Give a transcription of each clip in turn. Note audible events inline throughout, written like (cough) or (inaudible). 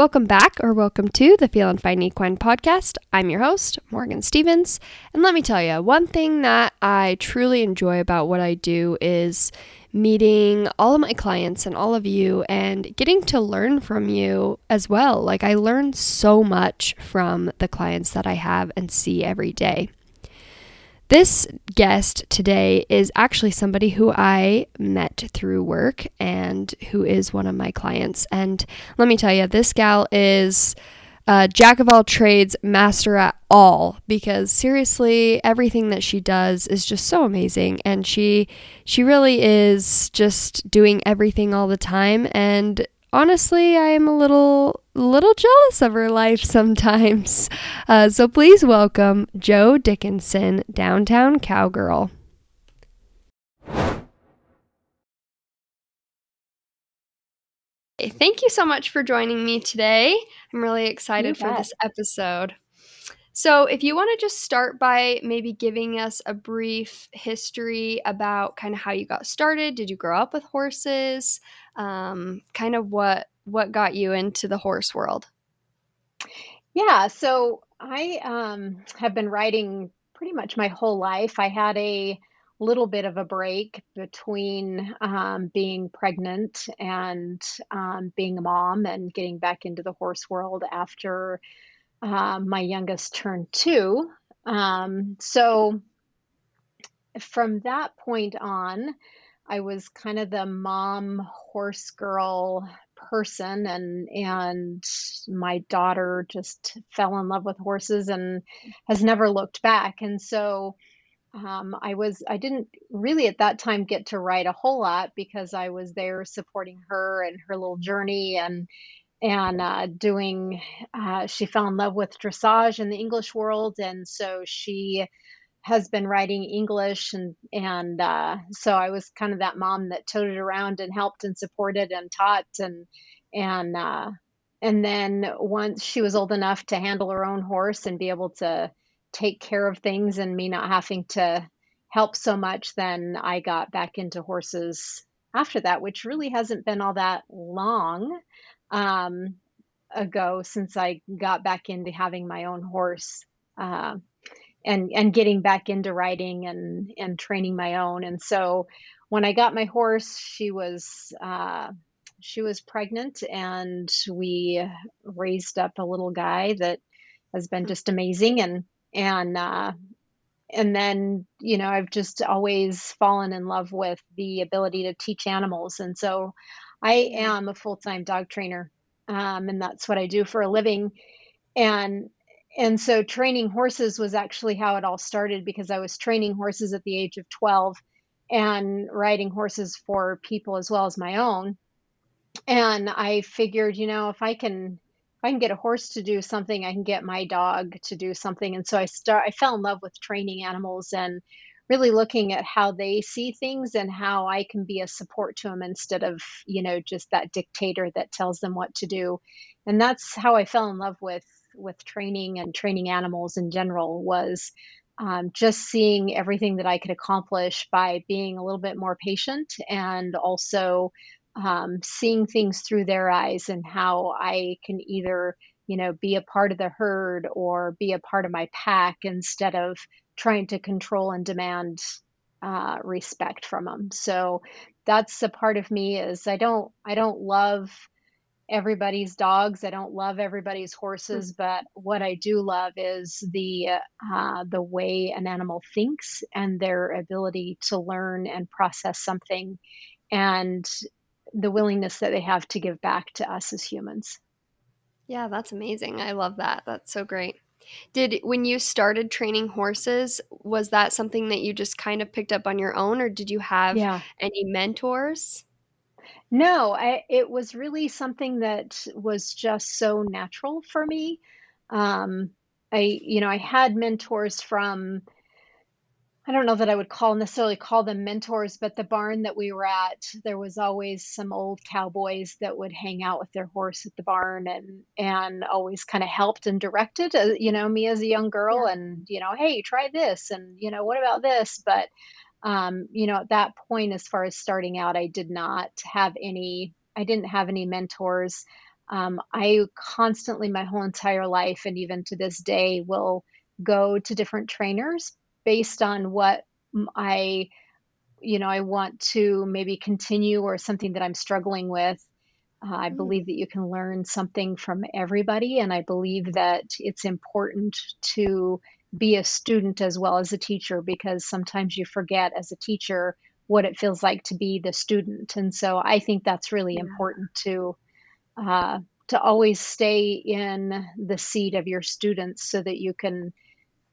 Welcome back, or welcome to the Feelin' Fine Equine podcast. I'm your host, Morgan Stevens. And let me tell you, one thing that I truly enjoy about what I do is meeting all of my clients and all of you and getting to learn from you as well. Like, I learn so much from the clients that I have and see every day. This guest today is actually somebody who I met through work and who is one of my clients. And let me tell you, this gal is a jack of all trades, master at all because seriously, everything that she does is just so amazing and she she really is just doing everything all the time and honestly, I am a little little jealous of her life sometimes. Uh, so please welcome Joe Dickinson, downtown cowgirl. Thank you so much for joining me today. I'm really excited for this episode. So, if you want to just start by maybe giving us a brief history about kind of how you got started, did you grow up with horses? Um, kind of what what got you into the horse world? Yeah, so I um, have been riding pretty much my whole life. I had a little bit of a break between um, being pregnant and um, being a mom and getting back into the horse world after um, my youngest turned two. Um, so from that point on, I was kind of the mom horse girl person and and my daughter just fell in love with horses and has never looked back and so um, I was I didn't really at that time get to ride a whole lot because I was there supporting her and her little journey and and uh, doing uh, she fell in love with dressage in the english world and so she has been writing english and and uh, so i was kind of that mom that toted around and helped and supported and taught and and uh, and then once she was old enough to handle her own horse and be able to take care of things and me not having to help so much then i got back into horses after that which really hasn't been all that long um, ago since I got back into having my own horse uh, and and getting back into riding and and training my own. And so when I got my horse, she was uh, she was pregnant, and we raised up a little guy that has been just amazing. And and uh, and then you know I've just always fallen in love with the ability to teach animals, and so I am a full time dog trainer, um, and that's what I do for a living. And and so training horses was actually how it all started because I was training horses at the age of 12 and riding horses for people as well as my own. And I figured, you know, if I can if I can get a horse to do something, I can get my dog to do something. And so I start I fell in love with training animals and really looking at how they see things and how I can be a support to them instead of, you know, just that dictator that tells them what to do. And that's how I fell in love with with training and training animals in general was um, just seeing everything that I could accomplish by being a little bit more patient and also um, seeing things through their eyes and how I can either you know be a part of the herd or be a part of my pack instead of trying to control and demand uh, respect from them. So that's a part of me is I don't I don't love everybody's dogs. I don't love everybody's horses, but what I do love is the uh, the way an animal thinks and their ability to learn and process something, and the willingness that they have to give back to us as humans. Yeah, that's amazing. I love that. That's so great. Did when you started training horses, was that something that you just kind of picked up on your own or did you have Yeah. any mentors? No, I, it was really something that was just so natural for me. Um, I, you know, I had mentors from I don't know that I would call necessarily call them mentors, but the barn that we were at, there was always some old cowboys that would hang out with their horse at the barn and and always kind of helped and directed, uh, you know, me as a young girl Yeah. and you know, hey, try this and you know, what about this? But um, you know, at that point as far as starting out, I did not have any I didn't have any mentors. um, I constantly, my whole entire life, and even to this day, will go to different trainers based on what I, you know, I want to maybe continue or something that I'm struggling with. Uh, I mm. believe that you can learn something from everybody, and I believe that it's important to be a student as well as a teacher because sometimes you forget as a teacher what it feels like to be the student. And so I think that's really yeah. important to uh, to always stay in the seat of your students so that you can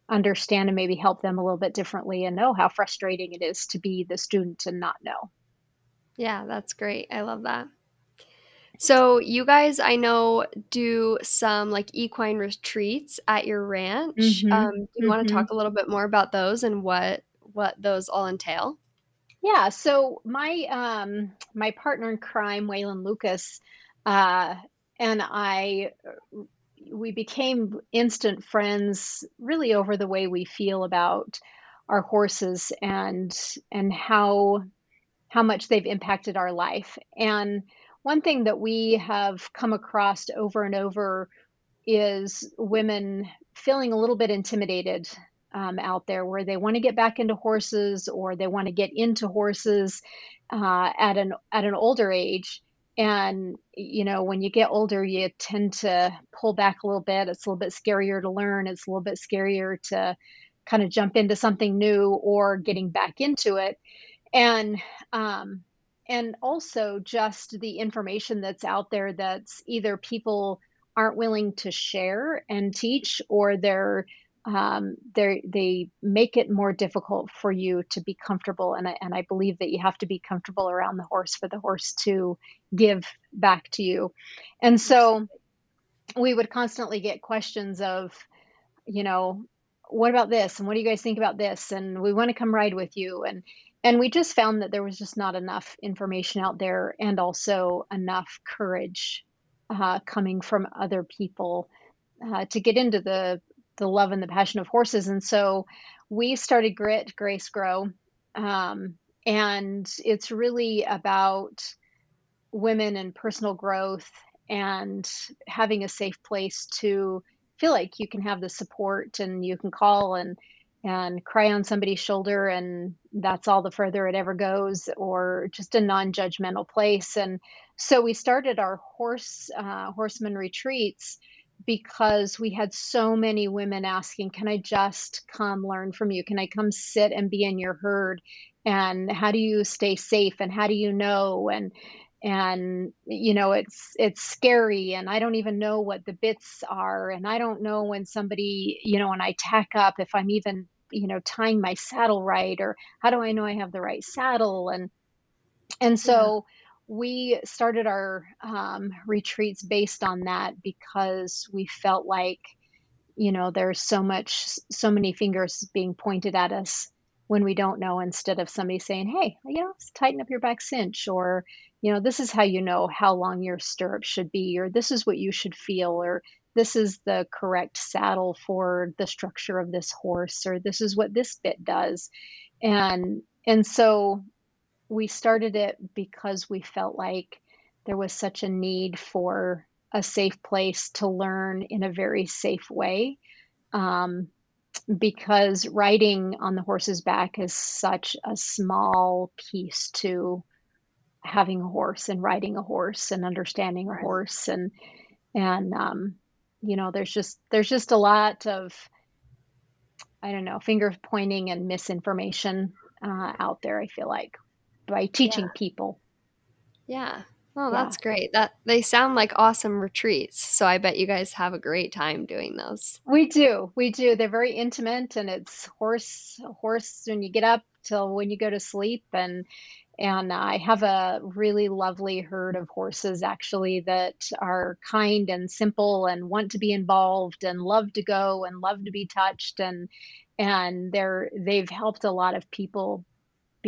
understand and maybe help them a little bit differently and know how frustrating it is to be the student and not know. Yeah, that's great. I love that. So, you guys, I know, do some like equine retreats at your ranch. Mm-hmm. Um, do you mm-hmm. want to talk a little bit more about those and what what those all entail? Yeah. So my um, my partner in crime, Waylon Lucas, uh, and I we became instant friends really over the way we feel about our horses and and how how much they've impacted our life. And one thing that we have come across over and over is women feeling a little bit intimidated um, out there where they want to get back into horses or they want to get into horses uh, at an at an older age and you know when you get older you tend to pull back a little bit. It's a little bit scarier to learn. It's a little bit scarier to kind of jump into something new or getting back into it. And um, and also just the information that's out there that's either people aren't willing to share and teach or they're um, they they make it more difficult for you to be comfortable and I, and I believe that you have to be comfortable around the horse for the horse to give back to you. And so we would constantly get questions of you know what about this? And what do you guys think about this? And we want to come ride with you. And and we just found that there was just not enough information out there and also enough courage uh, coming from other people uh, to get into the the love and the passion of horses. And so we started Grit, Grace, Grow. Um, and it's really about women and personal growth and having a safe place to feel like you can have the support and you can call and and cry on somebody's shoulder and that's all the further it ever goes or just a non-judgmental place and so we started our horse uh, horseman retreats because we had so many women asking, Can I just come learn from you? Can I come sit and be in your herd? And how do you stay safe? And how do you know? And and you know it's it's scary and i don't even know what the bits are and i don't know when somebody you know when i tack up if i'm even you know tying my saddle right or how do i know i have the right saddle and and so we started our um, retreats based on that because we felt like you know there's so much so many fingers being pointed at us when we don't know instead of somebody saying hey you know tighten up your back cinch or you know this is how you know how long your stirrups should be or this is what you should feel or this is the correct saddle for the structure of this horse or this is what this bit does and and so we started it because we felt like there was such a need for a safe place to learn in a very safe way. Um, because riding on the horse's back is such a small piece to having a horse and riding a horse and understanding a horse and and um, you know there's just there's just a lot of I don't know finger pointing and misinformation uh, out there. I feel like by teaching yeah. people. Yeah. Oh, that's yeah. great. That they sound like awesome retreats. So I bet you guys have a great time doing those. We do. We do. They're very intimate and it's horse horse when you get up till when you go to sleep and and I have a really lovely herd of horses actually that are kind and simple and want to be involved and love to go and love to be touched and and they're they've helped a lot of people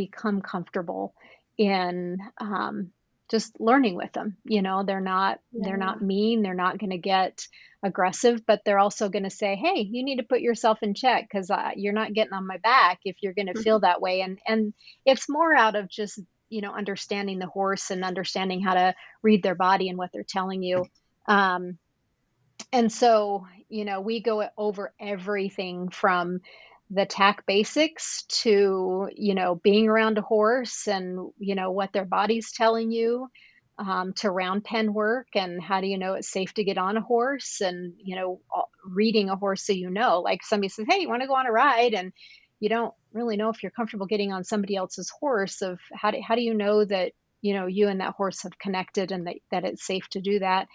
become comfortable in um, just learning with them you know they're not yeah. they're not mean they're not going to get aggressive but they're also going to say hey you need to put yourself in check because uh, you're not getting on my back if you're going to mm-hmm. feel that way and and it's more out of just you know understanding the horse and understanding how to read their body and what they're telling you Um, and so, you know, we go over everything from the tack basics to, you know, being around a horse and, you know, what their body's telling you. Um, to round pen work and how do you know it's safe to get on a horse and you know reading a horse so you know like somebody says hey you want to go on a ride and you don't really know if you're comfortable getting on somebody else's horse of how do, how do you know that you know you and that horse have connected and that, that it's safe to do that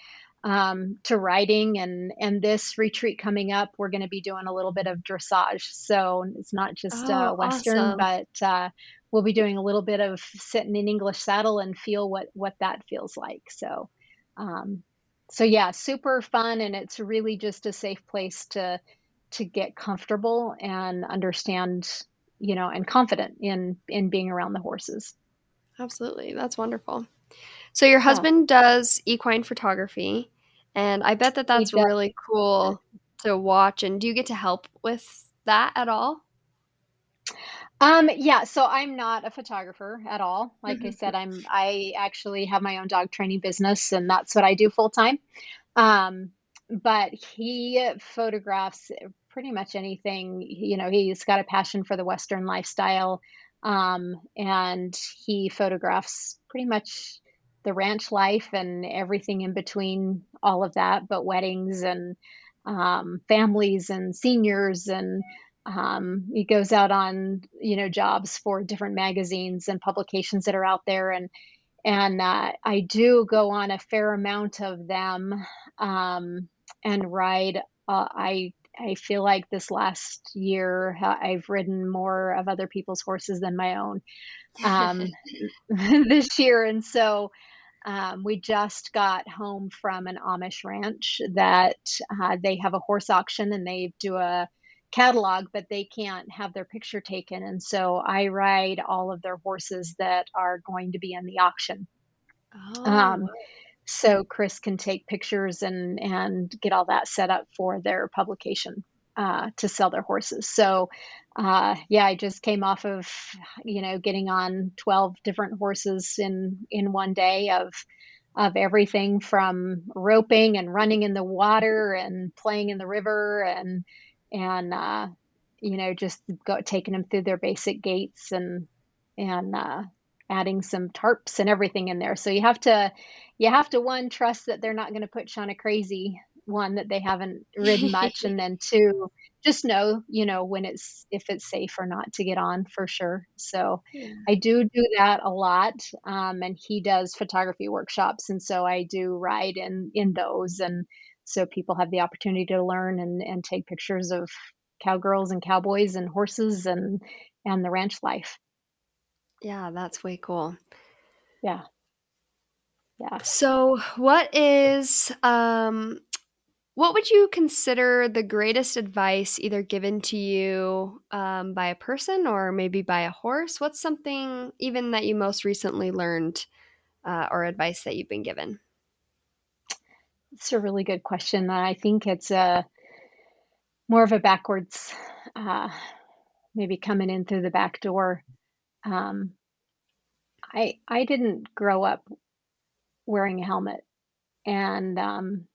um, to riding and and this retreat coming up we're going to be doing a little bit of dressage. So it's not just uh, oh, uh, western awesome. but uh, we'll be doing a little bit of sitting in english saddle and feel what what that feels like. So um, so yeah super fun and it's really just a safe place to to get comfortable and understand you know and confident in in being around the horses. Absolutely. That's wonderful. So your husband yeah. does equine photography and I bet that that's really cool to watch. And do you get to help with that at all? Um, yeah, so I'm not a photographer at all. Like mm-hmm. I said, I'm I actually have my own dog training business and that's what I do full time. Um, but he photographs pretty much anything. You know, he's got a passion for the Western lifestyle. Um, and he photographs pretty much the ranch life and everything in between all of that, but weddings and um, families and seniors and um, he goes out on you know jobs for different magazines and publications that are out there and and uh, I do go on a fair amount of them um, and ride. Uh, I I feel like this last year I've ridden more of other people's horses than my own um, (laughs) (laughs) this year, and so um, we just got home from an Amish ranch that uh, they have a horse auction and they do a catalog, but they can't have their picture taken. And so I ride all of their horses that are going to be in the auction. Oh. Um, so Chris can take pictures and and get all that set up for their publication uh, to sell their horses. So uh, yeah, I just came off of, you know, getting on 12 different horses in, in one day of, of everything from roping and running in the water and playing in the river and, and, uh, you know, just go, taking them through their basic gaits and, and, uh, adding some tarps and everything in there. So you have to, you have to one trust that they're not going to put you on a crazy one that they haven't ridden much, (laughs) and then two, just know, you know, when it's if it's safe or not to get on for sure. So yeah. I do do that a lot, um, and he does photography workshops, and so I do ride in in those, and so people have the opportunity to learn and and take pictures of cowgirls and cowboys and horses and and the ranch life. Yeah, that's way cool. Yeah. Yeah. So, what is um what would you consider the greatest advice either given to you um, by a person or maybe by a horse? What's something even that you most recently learned uh, or advice that you've been given? It's a really good question. I think it's a more of a backwards, uh, maybe coming in through the back door. Um, I I didn't grow up wearing a helmet, and um,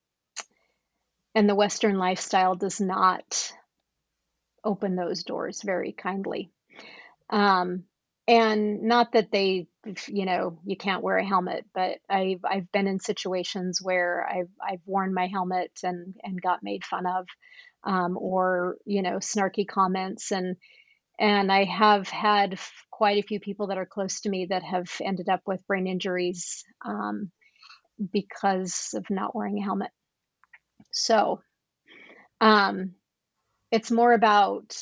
and the Western lifestyle does not open those doors very kindly. Um, and not that they, you know, you can't wear a helmet, but I've I've been in situations where I've I've worn my helmet and and got made fun of, um, or you know, snarky comments and and I have had quite a few people that are close to me that have ended up with brain injuries um, because of not wearing a helmet. So um, it's more about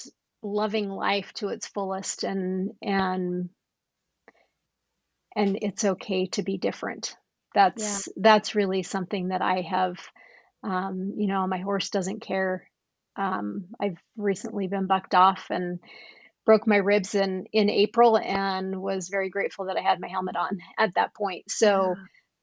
loving life to its fullest and and and it's okay to be different. That's yeah. that's really something that I have. Um, you know, my horse doesn't care. Um, I've recently been bucked off and broke my ribs in in April and was very grateful that I had my helmet on at that point. So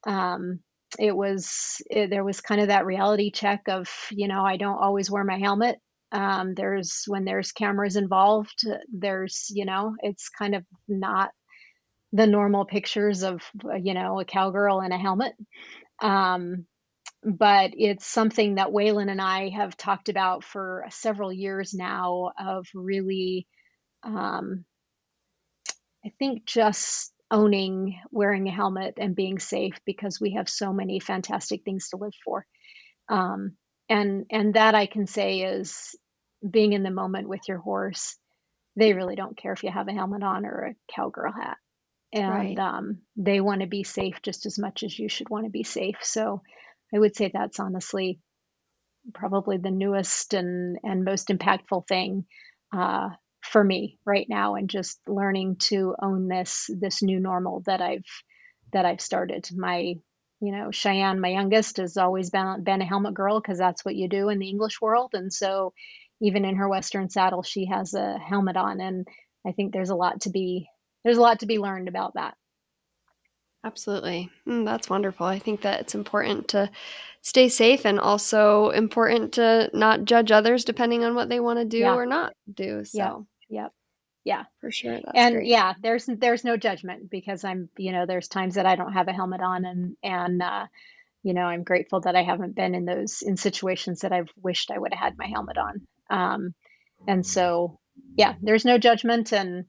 yeah. um, it was it, there was kind of that reality check of you know I don't always wear my helmet. Um, there's when there's cameras involved, there's you know it's kind of not the normal pictures of you know a cowgirl in a helmet. Um, but it's something that Waylon and I have talked about for several years now of really, um, I think, just owning wearing a helmet and being safe because we have so many fantastic things to live for. Um, and and that I can say is being in the moment with your horse. They really don't care if you have a helmet on or a cowgirl hat, and Right. um, they want to be safe just as much as you should want to be safe. So I would say that's honestly probably the newest and and most impactful thing uh, for me right now, and just learning to own this this new normal that I've that I've started. My you know Cheyenne, my youngest, has always been been a helmet girl because that's what you do in the English world, and so even in her Western saddle, she has a helmet on, and I think there's a lot to be there's a lot to be learned about that. Absolutely. Mm, that's wonderful. I think that it's important to stay safe and also important to not judge others depending on what they want to do Yeah. or not do. Yeah. Yep. Yeah. for sure, and great. yeah there's there's no judgment because i'm you know there's times that i don't have a helmet on and and uh you know i'm grateful that i haven't been in those in situations that i've wished i would have had my helmet on um and so yeah there's no judgment and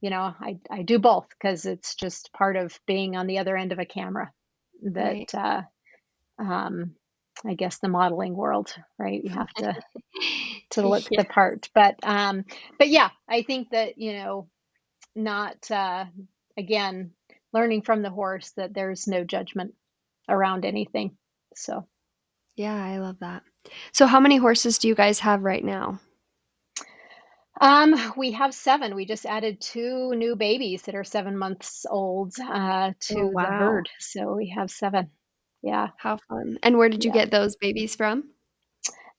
you know i i do both because it's just part of being on the other end of a camera Right. that uh um i guess the modeling world right you have to (laughs) to look Yeah. the part but um but yeah i think that you know not uh again learning from the horse that there's no judgment around anything so Yeah, I love that. So, how many horses do you guys have right now? um we have seven we just added two new babies that are seven months old uh to Oh, the herd so we have seven yeah. How fun. And where did you yeah. get those babies from?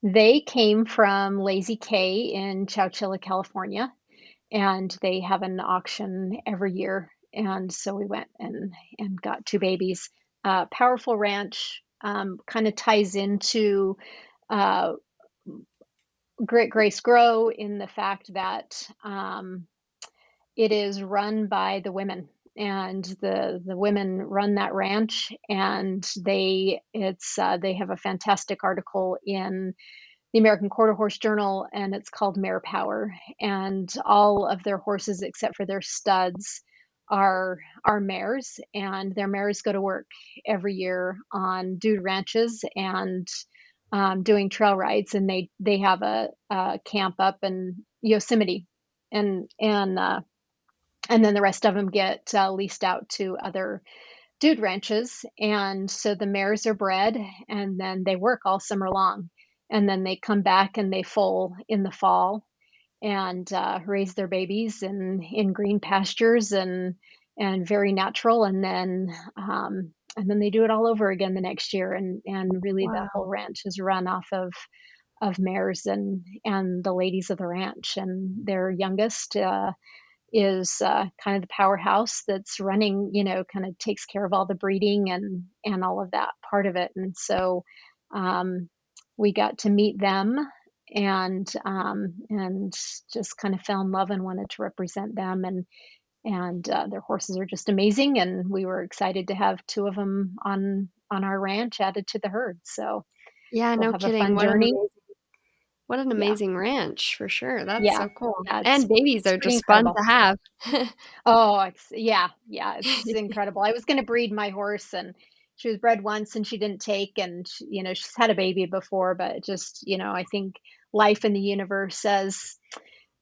they came from lazy k in chowchilla california and they have an auction every year. And so we went and and got two babies. Uh, powerful ranch um, kind of ties into uh, Grit Grace Grow in the fact that um, it is run by the women and the the women run that ranch and they it's uh, they have a fantastic article in the American Quarter Horse Journal and it's called Mare Power. And all of their horses except for their studs are are mares and their mares go to work every year on dude ranches and um, doing trail rides and they they have a, a camp up in Yosemite and and uh, and then the rest of them get uh, leased out to other dude ranches. And so the mares are bred and then they work all summer long. And then they come back and they foal in the fall and uh, raise their babies in in green pastures and and very natural. And then um, and then they do it all over again the next year. And and really the whole ranch is run off of of mares and and the ladies of the ranch. And their youngest uh, is uh, kind of the powerhouse that's running you know kind of takes care of all the breeding and and all of that part of it. And so um, we got to meet them and um, and just kind of fell in love and wanted to represent them. And and uh, their horses are just amazing and we were excited to have two of them on on our ranch added to the herd. So Yeah, we'll no have a kidding. fun What journey what an yeah amazing ranch for sure. That's yeah so cool. yeah And babies are just fun to have. (laughs) oh it's yeah yeah it's (laughs) incredible i was going to breed my horse and she was bred once and she didn't take and you know she's had a baby before but just you know i think life in the universe says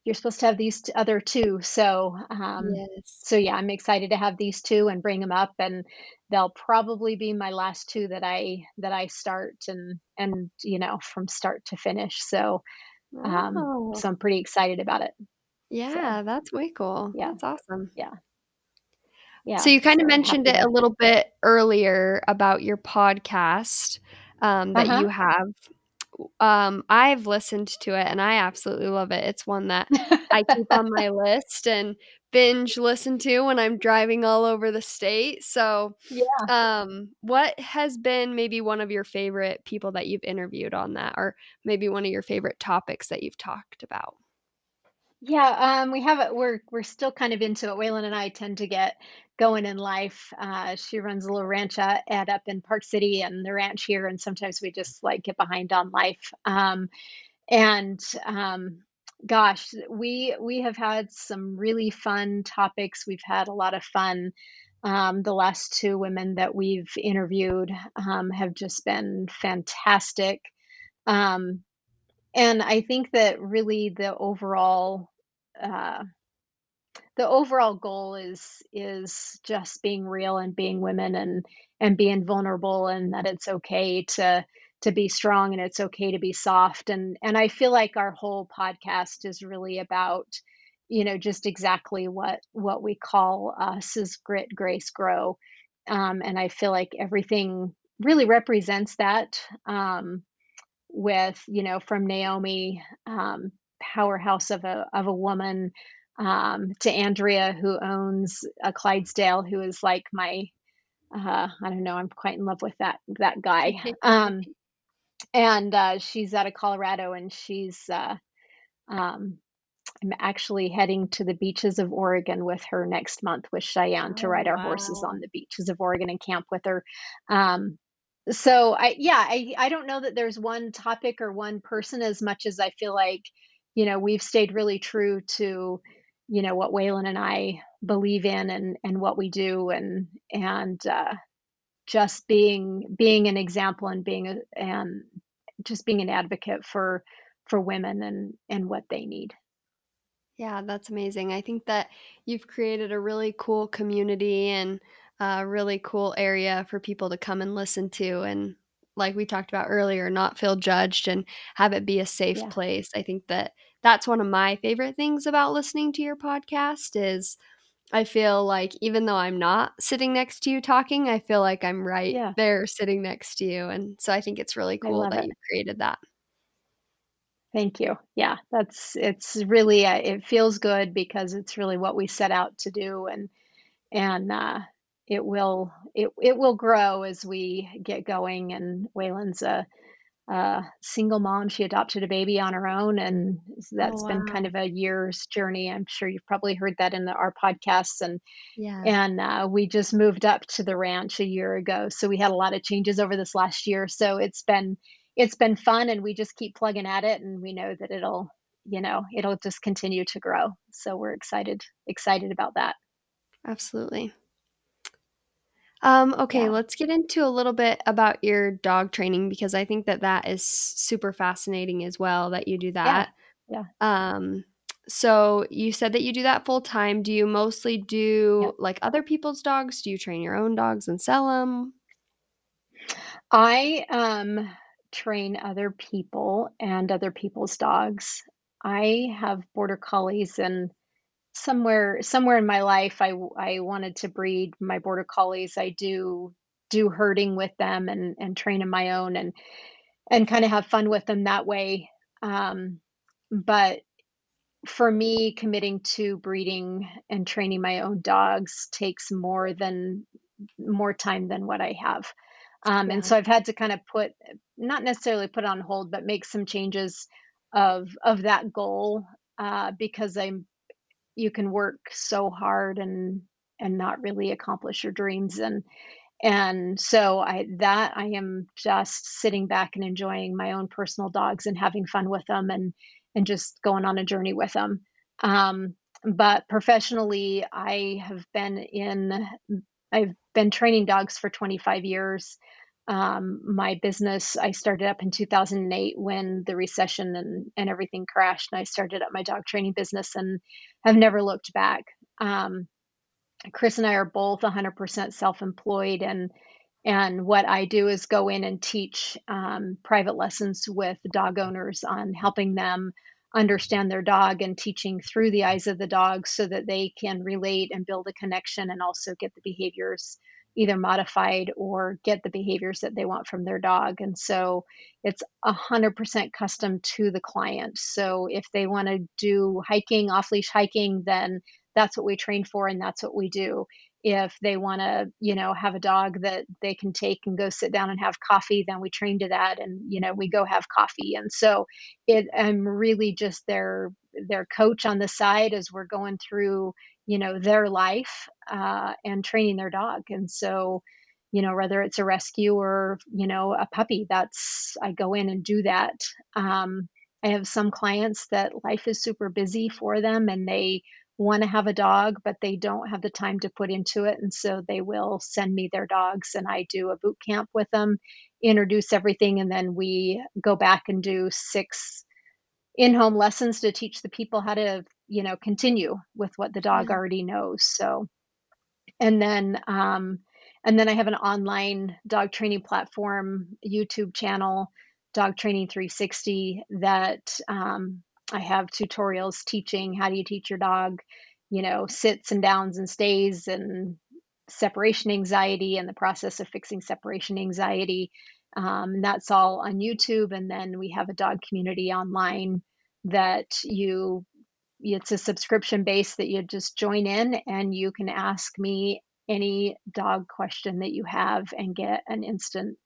you're supposed to have these other two. So, um, Yes. so yeah, I'm excited to have these two and bring them up, and they'll probably be my last two that I that I start and and you know from start to finish. So, um, Wow. so I'm pretty excited about it. So, Yeah, that's way cool. yeah, That's awesome. yeah, Yeah, So you kind of mentioned it a little bit earlier about your podcast um, that huh. you have. Um, I've listened to it and I absolutely love it. It's one that I keep on my (laughs) list and binge listen to when I'm driving all over the state. So, yeah. um, what has been maybe one of your favorite people that you've interviewed on that, or maybe one of your favorite topics that you've talked about? Yeah, um, we have it. We're we're still kind of into it. Waylon and I tend to get going in life. Uh, she runs a little ranch at, up in Park City and the ranch here, and sometimes we just like get behind on life. Um, and um, gosh, we we have had some really fun topics. We've had a lot of fun. Um, the last two women that we've interviewed um, have just been fantastic. Um, and I think that really the overall uh, the overall goal is is just being real and being women and and being vulnerable and that it's okay to to be strong and it's okay to be soft. And and I feel like our whole podcast is really about you know just exactly what what we call us is grit grace grow. Um, and I feel like everything really represents that um, with you know from Naomi um, powerhouse of a of a woman um, to Andrea who owns a Clydesdale who is like my uh, I don't know I'm quite in love with that that guy (laughs) um, and uh, she's out of Colorado and she's uh, um, I'm actually heading to the beaches of Oregon with her next month with Cheyenne to Oh, ride our horses on the beaches of Oregon and camp with her. Um, so I yeah, I I don't know that there's one topic or one person as much as I feel like, you know, we've stayed really true to, you know, what Waylon and I believe in and and what we do and and uh, just being being an example and being a, and just being an advocate for for women and and what they need. Yeah, that's amazing. I think that you've created a really cool community and a really cool area for people to come and listen to. And like we talked about earlier, not feel judged and have it be a safe Yeah. place. I think that that's one of my favorite things about listening to your podcast is I feel like even though I'm not sitting next to you talking, I feel like I'm right Yeah. there sitting next to you. And so I think it's really cool that it. you created that. Thank you. Yeah, that's it's really uh, it feels good because it's really what we set out to do and and uh it will it it will grow as we get going and Waylon's a, a single mom. She adopted a baby on her own and Oh, that's been kind of a year's journey. I'm sure you've probably heard that in the, our podcasts and Yeah. and uh, we just moved up to the ranch a year ago so we had a lot of changes over this last year so it's been it's been fun and we just keep plugging at it and we know that it'll you know it'll just continue to grow so we're excited excited about that Absolutely. Um, okay, yeah let's get into a little bit about your dog training because I think that that is super fascinating as well that you do yeah that. yeah Um, so you said that you do that full time. Do you mostly yeah do like other people's dogs? Do you train your own dogs and sell them? i um train other people and other people's dogs i have border collies and somewhere somewhere in my life I I wanted to breed my border collies. I do do herding with them and and train in my own and and kind of have fun with them that way. Um, but for me, committing to breeding and training my own dogs takes more than more time than what I have. Um, and so I've had to kind of put not necessarily put on hold, but make some changes of of that goal uh, because I'm you can work so hard and and not really accomplish your dreams and and so I that I am just sitting back and enjoying my own personal dogs and having fun with them and and just going on a journey with them. Um, but professionally, I have been in I've been training dogs for 25 years. Um, my business I started up in 2008 when the recession and and everything crashed, and I started up my dog training business and have never looked back. Um, Chris and I are both 100% self-employed and and what I do is go in and teach um, private lessons with dog owners on helping them understand their dog and teaching through the eyes of the dog so that they can relate and build a connection and also get the behaviors either modified or get the behaviors that they want from their dog. And so it's 100% custom to the client. So if they want to do hiking, off leash hiking, then that's what we train for and that's what we do if they want to you know have a dog that they can take and go sit down and have coffee then we train to that and you know we go have coffee and so it i'm really just their their coach on the side as we're going through you know their life uh, and training their dog. And so you know whether it's a rescue or you know a puppy that's i go in and do that. Um, i have some clients that life is super busy for them and they want to have a dog but they don't have the time to put into it. And so they will send me their dogs and i do a boot camp with them introduce everything and then we go back and do six in-home lessons to teach the people how to you know continue with what the dog Yeah. already knows so and then um, and then i have an online dog training platform youtube channel dog training 360 that um, i have tutorials teaching how do you teach your dog you know sits and downs and stays and separation anxiety and the process of fixing separation anxiety um, and that's all on youtube and then we have a dog community online that you it's a subscription base that you just join in and you can ask me any dog question that you have and get an instant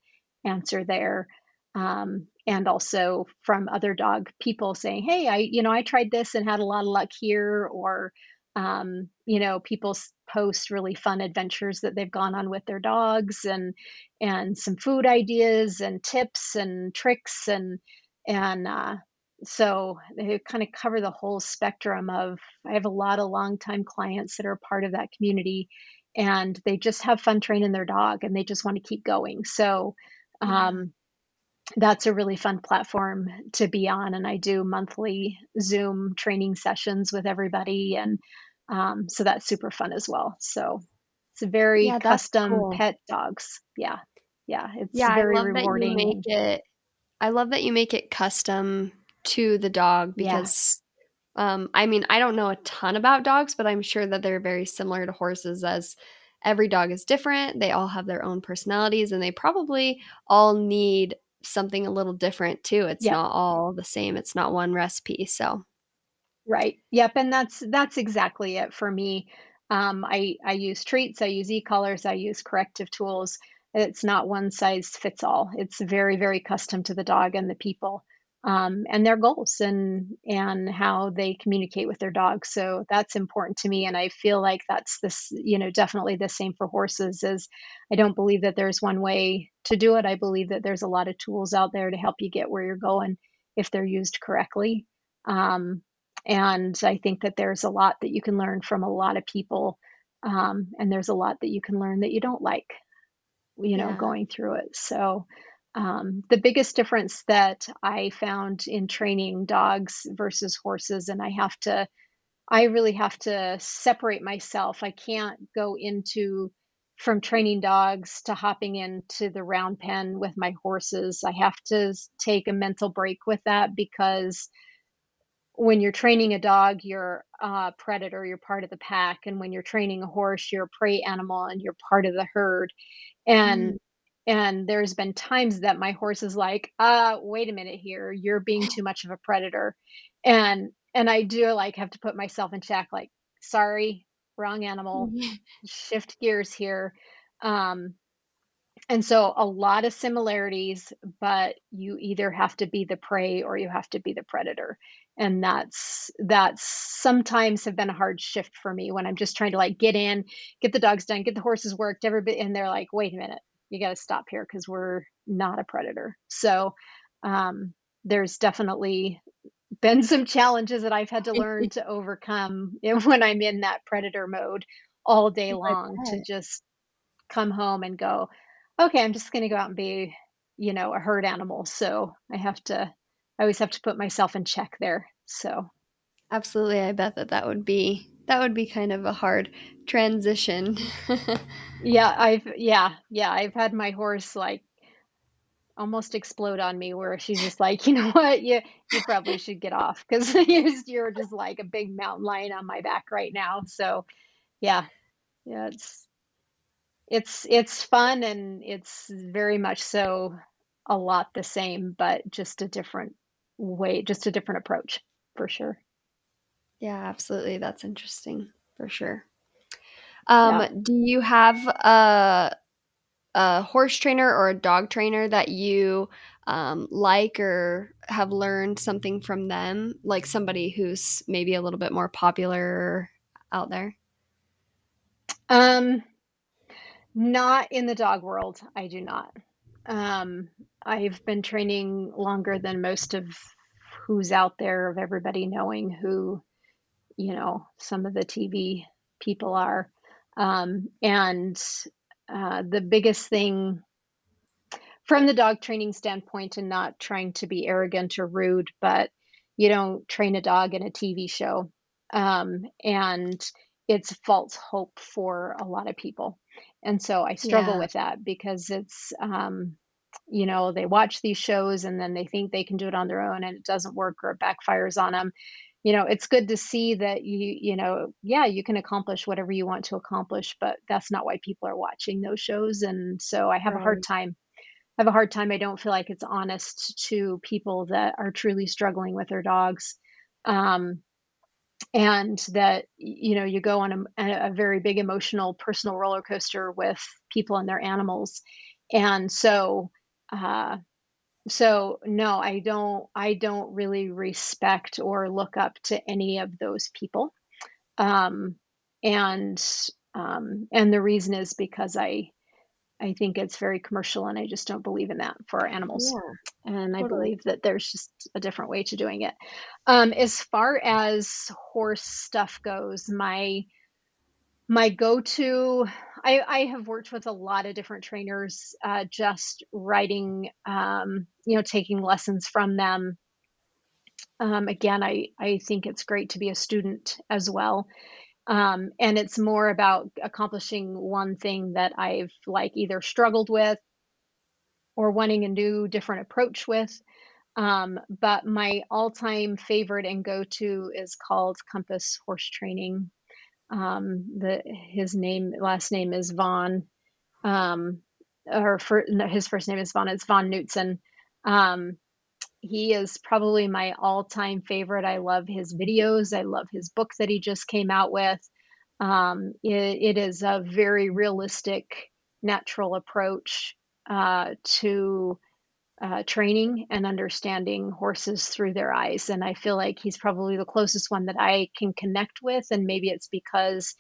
answer there. Um, and also from other dog people saying hey i you know i tried this and had a lot of luck here or um, you know people post really fun adventures that they've gone on with their dogs and and some food ideas and tips and tricks and and uh, so they kind of cover the whole spectrum of i have a lot of longtime clients that are part of that community and they just have fun training their dog and they just want to keep going. So um, that's a really fun platform to be on and i do monthly zoom training sessions with everybody and um, so that's super fun as well. So it's a very Yeah, custom cool. pet dogs. Yeah yeah it's Yeah, I very love that you rewarding. make it I love that you make it custom to the dog yeah because um I mean, I don't know a ton about dogs, but I'm sure that they're very similar to horses as every dog is different. They all have their own personalities and they probably all need something a little different too. It's not all the same. It's not one recipe. So, Right. Yep. And that's that's exactly it for me. Um, I I use treats, I use e-collars, I use corrective tools. It's not one size fits all. It's very, very custom to the dog and the people, um, and their goals and and how they communicate with their dog. So that's important to me, and I feel like that's this, you know, definitely the same for horses. Is I don't believe that there's one way to do it. I believe that there's a lot of tools out there to help you get where you're going if they're used correctly. Um, and I think that there's a lot that you can learn from a lot of people. Um, and there's a lot that you can learn that you don't like, you know, yeah. going through it. So, um, the biggest difference that I found in training dogs versus horses, and I have to, I really have to separate myself. I can't go into from training dogs to hopping into the round pen with my horses. I have to take a mental break with that because when you're training a dog, you're a predator, you're part of the pack. And when you're training a horse, you're a prey animal and you're part of the herd. Mm. And there's been times that my horse is like, uh, wait a minute here, you're being too much of a predator. And and I do like have to put myself in check, like, sorry, wrong animal, shift gears here. Um, and so a lot of similarities, but you either have to be the prey or you have to be the predator. And that's that's sometimes have been a hard shift for me when I'm just trying to like get in, get the dogs done, get the horses worked, everybody and they're like, wait a minute, you gotta stop here because we're not a predator. So um there's definitely been some challenges that I've had to learn (laughs) to overcome (laughs) when I'm in that predator mode all day long to just come home and go, okay, I'm just going to go out and be, you know, a herd animal. So I have to, I always have to put myself in check there. So Absolutely. I bet that that would be that would be kind of a hard transition. (laughs) yeah, I've, yeah, yeah, I've had my horse like almost explode on me where she's just like, you know what, you, you probably should get off because (laughs) you're, just like a big mountain lion on my back right now. So yeah, yeah, it's, it's, it's fun and it's very much so a lot the same, but just a different way, just a different approach for sure. Yeah, absolutely. That's interesting for sure. Yeah. Um, do you have a a horse trainer or a dog trainer that you um, like or have learned something from them, like somebody who's maybe a little bit more popular out there? Um, not in the dog world. I do not. Um, I've been training longer than most of who's out there, of everybody knowing who, you know, some of the TV people are. Um, and uh, the biggest thing from the dog training standpoint and not trying to be arrogant or rude, but you don't train a dog in a TV show. Um, and it's false hope for a lot of people. And so I struggle Yeah. with that because it's, um, you know, they watch these shows and then they think they can do it on their own and it doesn't work or it backfires on them. You know, it's good to see that you, you know, yeah, you can accomplish whatever you want to accomplish, but that's not why people are watching those shows. And so I have a hard time I have a hard time. I don't feel like it's honest to people that are truly struggling with their dogs. Um, and that you know you go on a, a very big emotional personal roller coaster with people and their animals and so uh so no i don't i don't really respect or look up to any of those people um and um and the reason is because i I think it's very commercial and I just don't believe in that for animals. Yeah, And I believe that there's just a different way to doing it. Um, as far as horse stuff goes, my my go-to I, I have worked with a lot of different trainers, uh, just writing, um, you know, taking lessons from them. Um, again, I, I think it's great to be a student as well. Um, and it's more about accomplishing one thing that I've like either struggled with or wanting a new different approach with. Um, but my all-time favorite and go-to is called Compass Horse Training. Um, the his name last name is Vaughn. Um, or for, no, his first name is Vaughn. It's Vaughn Knutson. Um, he is probably my all-time favorite. I love his videos. I love his book that he just came out with. Um, it, it is a very realistic, natural approach uh, to uh, training and understanding horses through their eyes. And I feel like he's probably the closest one that I can connect with. And maybe it's because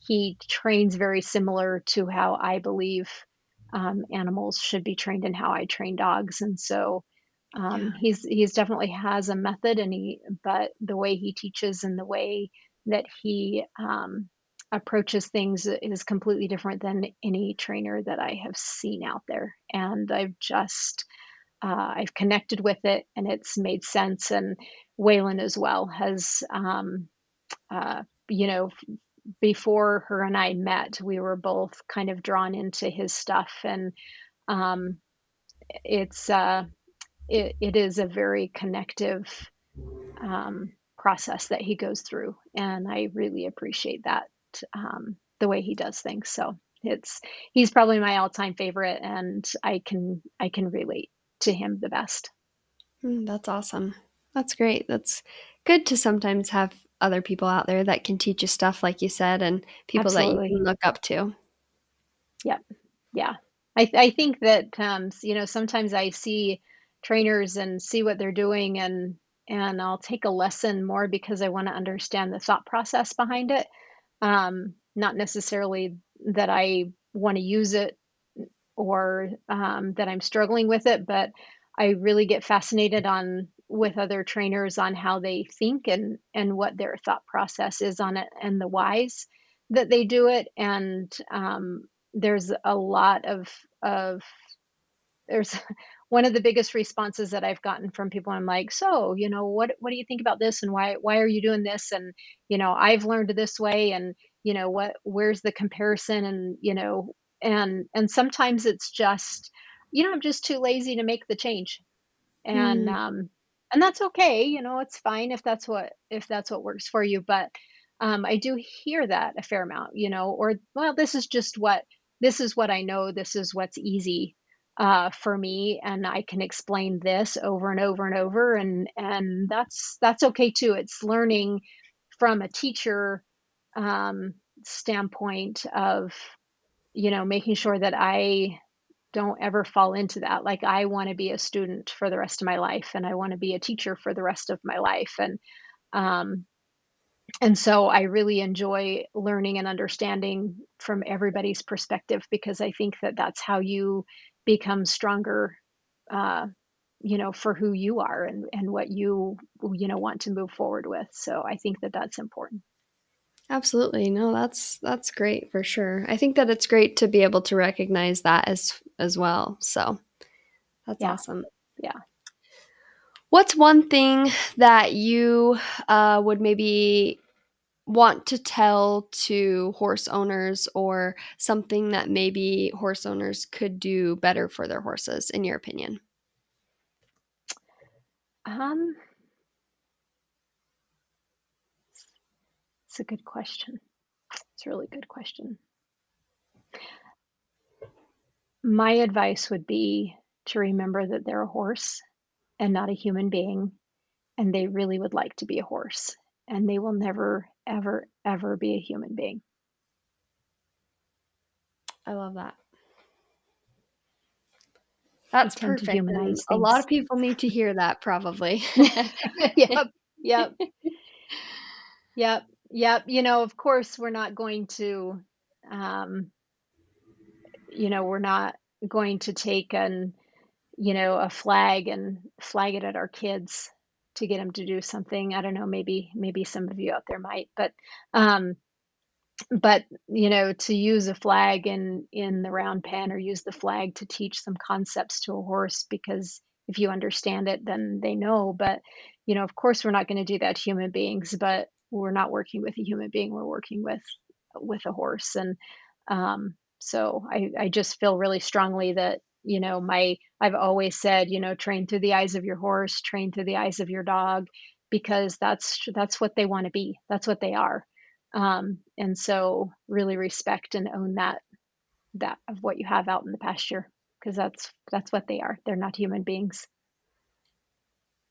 he trains very similar to how I believe um, animals should be trained and how I train dogs. And so um, Yeah. he's he's definitely has a method, and he but the way he teaches and the way that he um, approaches things is completely different than any trainer that I have seen out there. And I've just uh, I've connected with it and it's made sense. And Waylon as well has, um, uh, you know, before her and I met, we were both kind of drawn into his stuff. And um, it's, uh, it, it is a very connective um, process that he goes through. And I really appreciate that, um, the way he does things. So it's, he's probably my all time favorite and I can, I can relate to him the best. Mm, that's awesome. That's great. That's good to sometimes have other people out there that can teach you stuff, like you said, and people that you can look up to. Yep. Yeah. I, I think that, um, you know, sometimes I see trainers and see what they're doing and, and I'll take a lesson more because I want to understand the thought process behind it. Um, not necessarily that I want to use it or um, that I'm struggling with it, but I really get fascinated on with other trainers on how they think and and what their thought process is on it and the whys that they do it. And um, there's a lot of of there's (laughs) one of the biggest responses that I've gotten from people. I'm like, so you know, what what do you think about this, and why why are you doing this? And you know, I've learned this way, and you know, what where's the comparison, and you know, and and sometimes it's just, you know, I'm just too lazy to make the change, and Mm, um, and that's okay. You know, it's fine if that's what if that's what works for you. But um, I do hear that a fair amount. You know, or well, this is just what this is what I know. This is what's easy uh, for me, and I can explain this over and over and over, and and that's that's okay too. It's learning from a teacher um, standpoint of you know making sure that I don't ever fall into that. Like I want to be a student for the rest of my life, and I want to be a teacher for the rest of my life, and um, and so I really enjoy learning and understanding from everybody's perspective because I think that that's how you become stronger. Uh, you know for who you are and and what you you know want to move forward with so i think that that's important absolutely. No that's that's great for sure. I think that it's great to be able to recognize that as as well so that's yeah. awesome. Yeah. What's one thing that you uh, would maybe want to tell to horse owners or something that maybe horse owners could do better for their horses in your opinion? Um, it's a good question. It's a really good question. My advice would be to remember that they're a horse and not a human being, and they really would like to be a horse, and they will never, ever, ever be a human being. I love that. That's perfect. A lot of people need to hear that probably. (laughs) yep. Yep. (laughs) yep. Yep. You know, of course we're not going to um you know, we're not going to take an you know, a flag and flag it at our kids to get them to do something. I don't know, maybe maybe some of you out there might, but um but you know to use a flag in in the round pen or use the flag to teach some concepts to a horse because if you understand it then they know but you know of course we're not going to do that to human beings but we're not working with a human being we're working with with a horse. And um, so I, I just feel really strongly that you know my i've always said you know train through the eyes of your horse train through the eyes of your dog because that's that's what they want to be that's what they are. Um, and so really respect and own that that of what you have out in the pasture because that's that's what they are they're not human beings.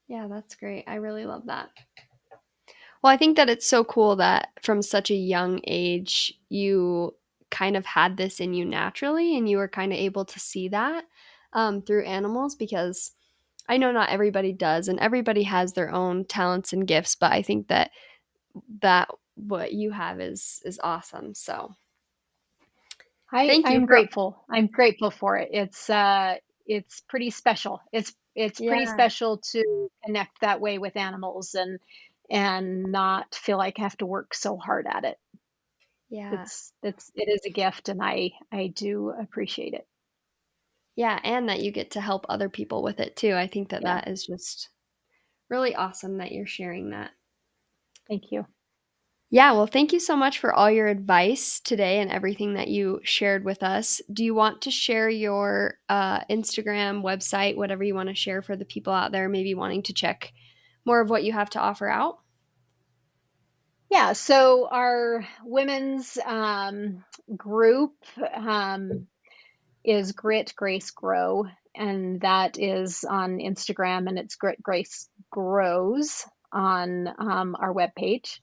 Yeah that's great i really love that well i think that it's so cool that from such a young age you kind of had this in you naturally and you were kind of able to see that um, through animals because i know not everybody does and everybody has their own talents and gifts but i think that that what you have is is awesome. So I, Thank you I'm grateful. I'm grateful for it. It's uh it's pretty special. It's it's yeah. pretty special to connect that way with animals and and not feel like I have to work so hard at it. Yeah. It's it's it is a gift and I I do appreciate it. Yeah, and that you get to help other people with it too. I think that yeah. that is just really awesome that you're sharing that. Thank you. Yeah, well, thank you so much for all your advice today and everything that you shared with us. Do you want to share your uh, Instagram, website, whatever you want to share for the people out there, maybe wanting to check more of what you have to offer out? Yeah, so our women's um, group um, is Grit Grace Grow, and that is on Instagram, and it's Grit Grace Grows on um, our webpage.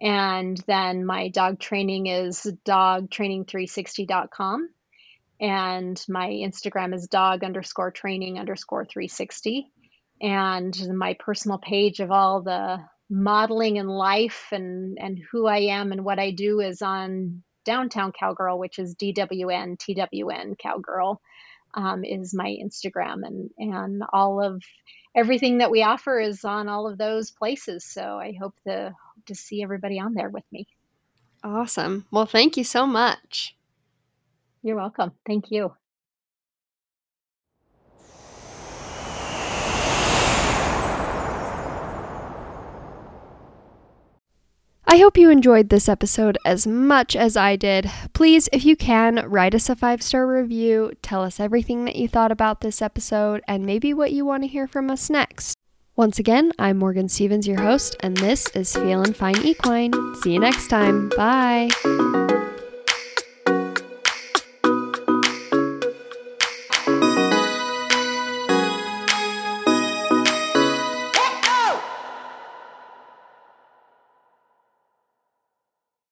And then my dog training is dogtraining360.com. And my Instagram is dog underscore training underscore 360. And my personal page of all the modeling and life and, and who I am and what I do is on Downtown Cowgirl, which is DWN, TWN Cowgirl, um, is my Instagram. And, and all of everything that we offer is on all of those places. So I hope the to see everybody on there with me. Awesome. Well, thank you so much. You're welcome. Thank you. I hope you enjoyed this episode as much as I did. Please, if you can, write us a five star review, tell us everything that you thought about this episode, and maybe what you want to hear from us next. Once again, I'm Morgan Stevens, your host, and this is Feelin' Fine Equine. See you next time. Bye.